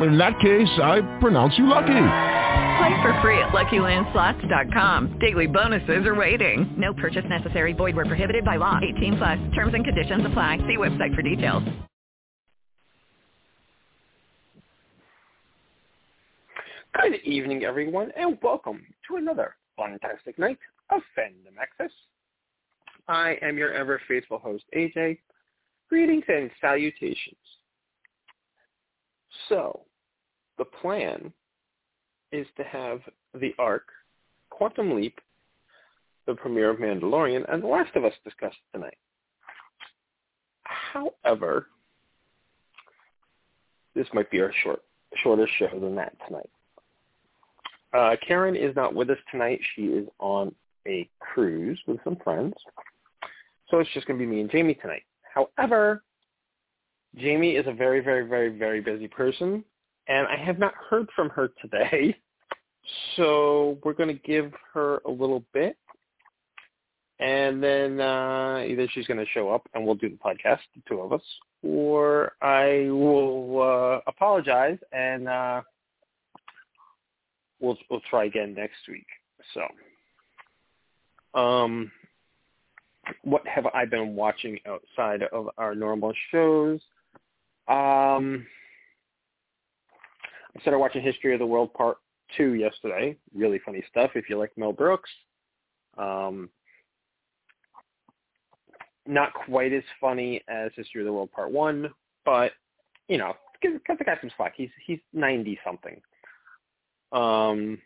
In that case, I pronounce you lucky. Play for free at LuckyLandSlots.com. Daily bonuses are waiting. No purchase necessary. Void where prohibited by law. 18 plus. Terms and conditions apply. See website for details. Good evening, everyone, and welcome to another fantastic night of Fandom Access. I am your ever faithful host, AJ. Greetings and salutations. So, the plan is to have the Ark, Quantum Leap, the premiere of Mandalorian, and The Last of Us discussed tonight. However, this might be our short, shorter show than that tonight. Uh, Karen is not with us tonight. She is on a cruise with some friends. So it's just going to be me and Jamie tonight. However, Jamie is a very, very, very, very busy person, and I have not heard from her today. So we're going to give her a little bit, and then uh, either she's going to show up and we'll do the podcast, the two of us, or I will uh, apologize and uh, we'll we'll try again next week. So, um, what have I been watching outside of our normal shows? Um, I started watching History of the World Part Two yesterday. Really funny stuff. If you like Mel Brooks, um, not quite as funny as History of the World Part One, but you know, give, cut the guy some slack. He's he's ninety something. Um,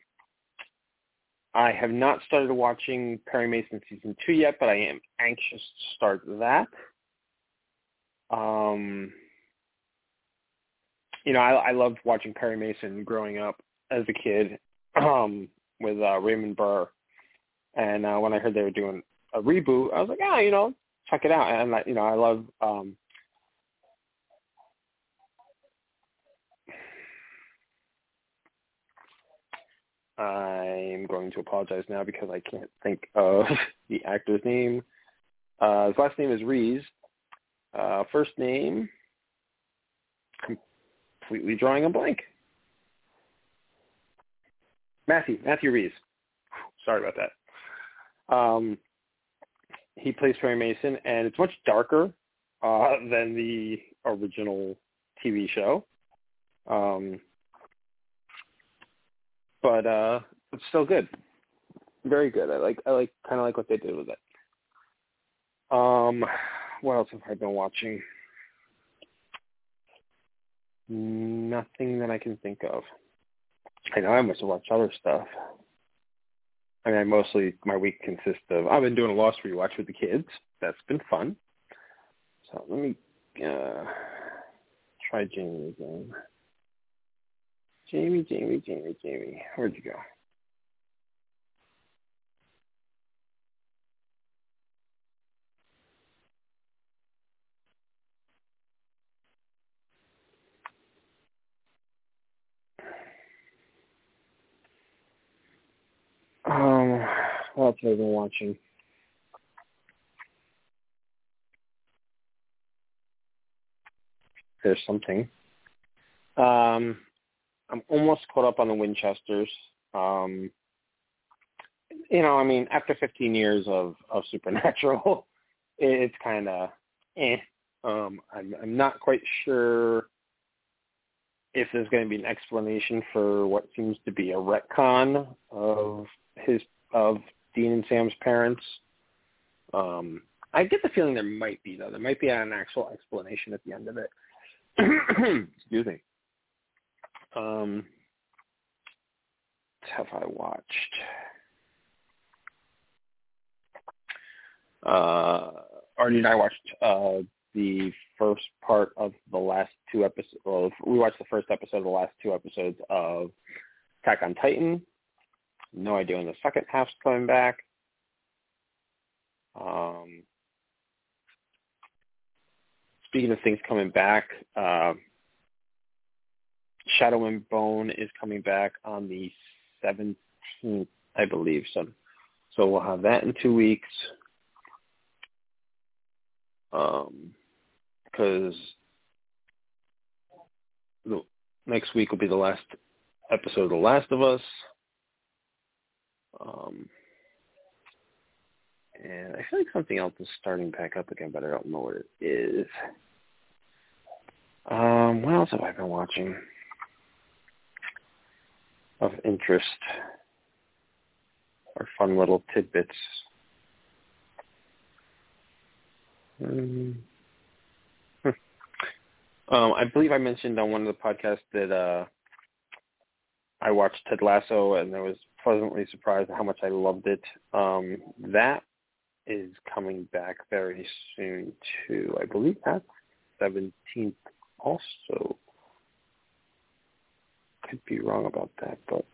I have not started watching Perry Mason season two yet, but I am anxious to start that. Um, you know, I, I loved watching Perry Mason growing up as a kid um, with uh, Raymond Burr, and uh, when I heard they were doing a reboot, I was like, ah, you know, check it out. And you know, I love um, I'm going to apologize now because I can't think of the actor's name. Uh, his last name is Rhys. Uh, first name, completely drawing a blank. Matthew, Matthew Rhys. Sorry about that. Um, he plays Perry Mason, and it's much darker uh, than the original TV show. Um, but uh, it's still good. Very good. I like I like kind of like what they did with it. Um, what else have I been watching? Nothing that I can think of. I know I must have watched other stuff. I mean, I mostly my week consists of I've been doing a Lost rewatch with the kids. That's been fun. So let me uh, try Jamie again. Jamie, Jamie, Jamie, Jamie. Where'd you go? Um, what else have I been watching? There's something. Um, I'm almost caught up on the Winchesters. Um, you know, I mean, after 15 years of of Supernatural, it's kind of eh. Um, I'm I'm not quite sure if there's going to be an explanation for what seems to be a retcon of his of Dean and Sam's parents. Um, I get the feeling there might be though. There might be an actual explanation at the end of it. Excuse me. Um, have I watched? Uh, Artie and I watched uh, the first part of the last two episodes. Well, we watched the first episode of the last two episodes of Attack on Titan. No idea when the second half's coming back. Um, speaking of things coming back, uh, Shadow and Bone is coming back on the 17th, I believe. So, so we'll have that in two weeks. Um, because the next week will be the last episode of The Last of Us. Um, and I feel like something else is starting back up again, but I don't know what it is. Um, what else have I been watching of interest or fun little tidbits? Um, um, I believe I mentioned on one of the podcasts that uh, I watched Ted Lasso and there was pleasantly surprised at how much I loved it. Um, that is coming back very soon too. I believe that's 17th also. Could be wrong about that, but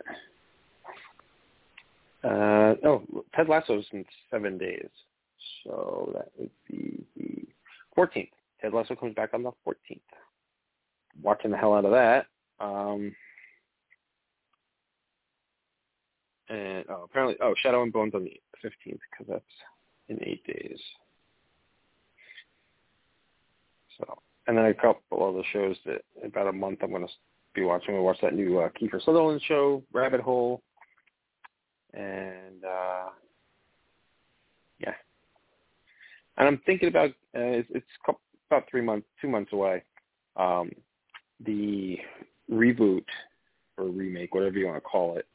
uh, oh, Ted Lasso's in seven days, so that would be the 14th. Ted Lasso comes back on the 14th. Watching the hell out of that. Um, and oh, apparently, oh, Shadow and Bones on the 15th because that's in eight days. So, and then a couple other shows that in about a month I'm going to be watching. We watch that new uh, Kiefer Sutherland show, Rabbit Hole, and uh, yeah. And I'm thinking about uh, it's, it's about three months, two months away. Um, the reboot or remake, whatever you want to call it,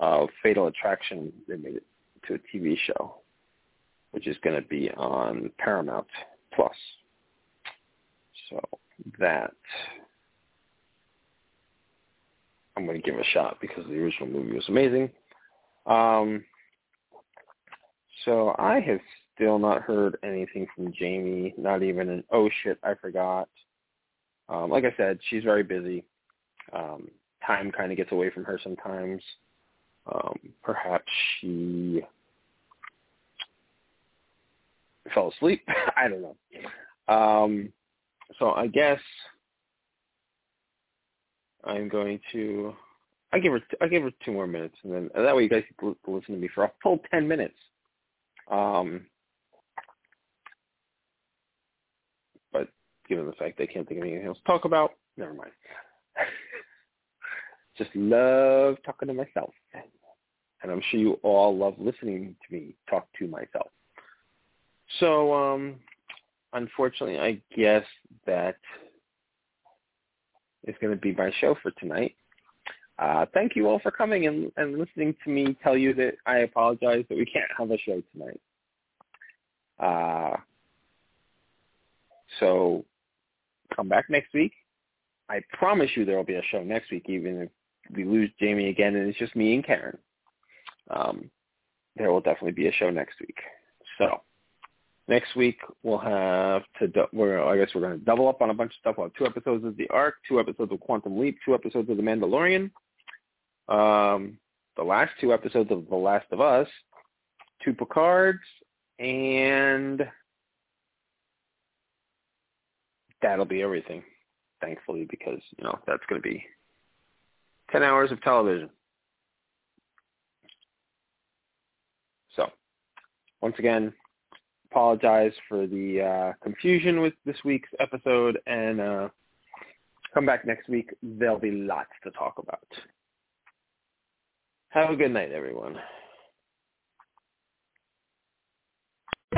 of Fatal Attraction. They made it to a TV show which is going to be on Paramount Plus. So that I'm going to give a shot because the original movie was amazing. Um, so I have still not heard anything from Jamie, not even an oh shit, I forgot. Um, like I said, she's very busy. Um, time kind of gets away from her sometimes. Um, perhaps she fell asleep. I don't know. Um, so I guess I'm going to. I give her. I give her two more minutes, and then and that way you guys can listen to me for a full ten minutes. Um, but given the fact they can't think of anything else to talk about, never mind. Just love talking to myself, and I'm sure you all love listening to me talk to myself. So, um, unfortunately, I guess that is going to be my show for tonight. Uh, thank you all for coming and, and listening to me tell you that I apologize that we can't have a show tonight. Uh, so come back next week. I promise you there will be a show next week, even if we lose Jamie again and it's just me and Karen. Um, there will definitely be a show next week. So Next week we'll have to. We're, I guess we're going to double up on a bunch of stuff. We'll have two episodes of The Ark, two episodes of Quantum Leap, two episodes of The Mandalorian, um, the last two episodes of The Last of Us, two Picards, and that'll be everything. Thankfully, because you know that's going to be ten hours of television. So, once again, apologize for the uh, confusion with this week's episode and uh, come back next week. There'll be lots to talk about. Have a good night, everyone.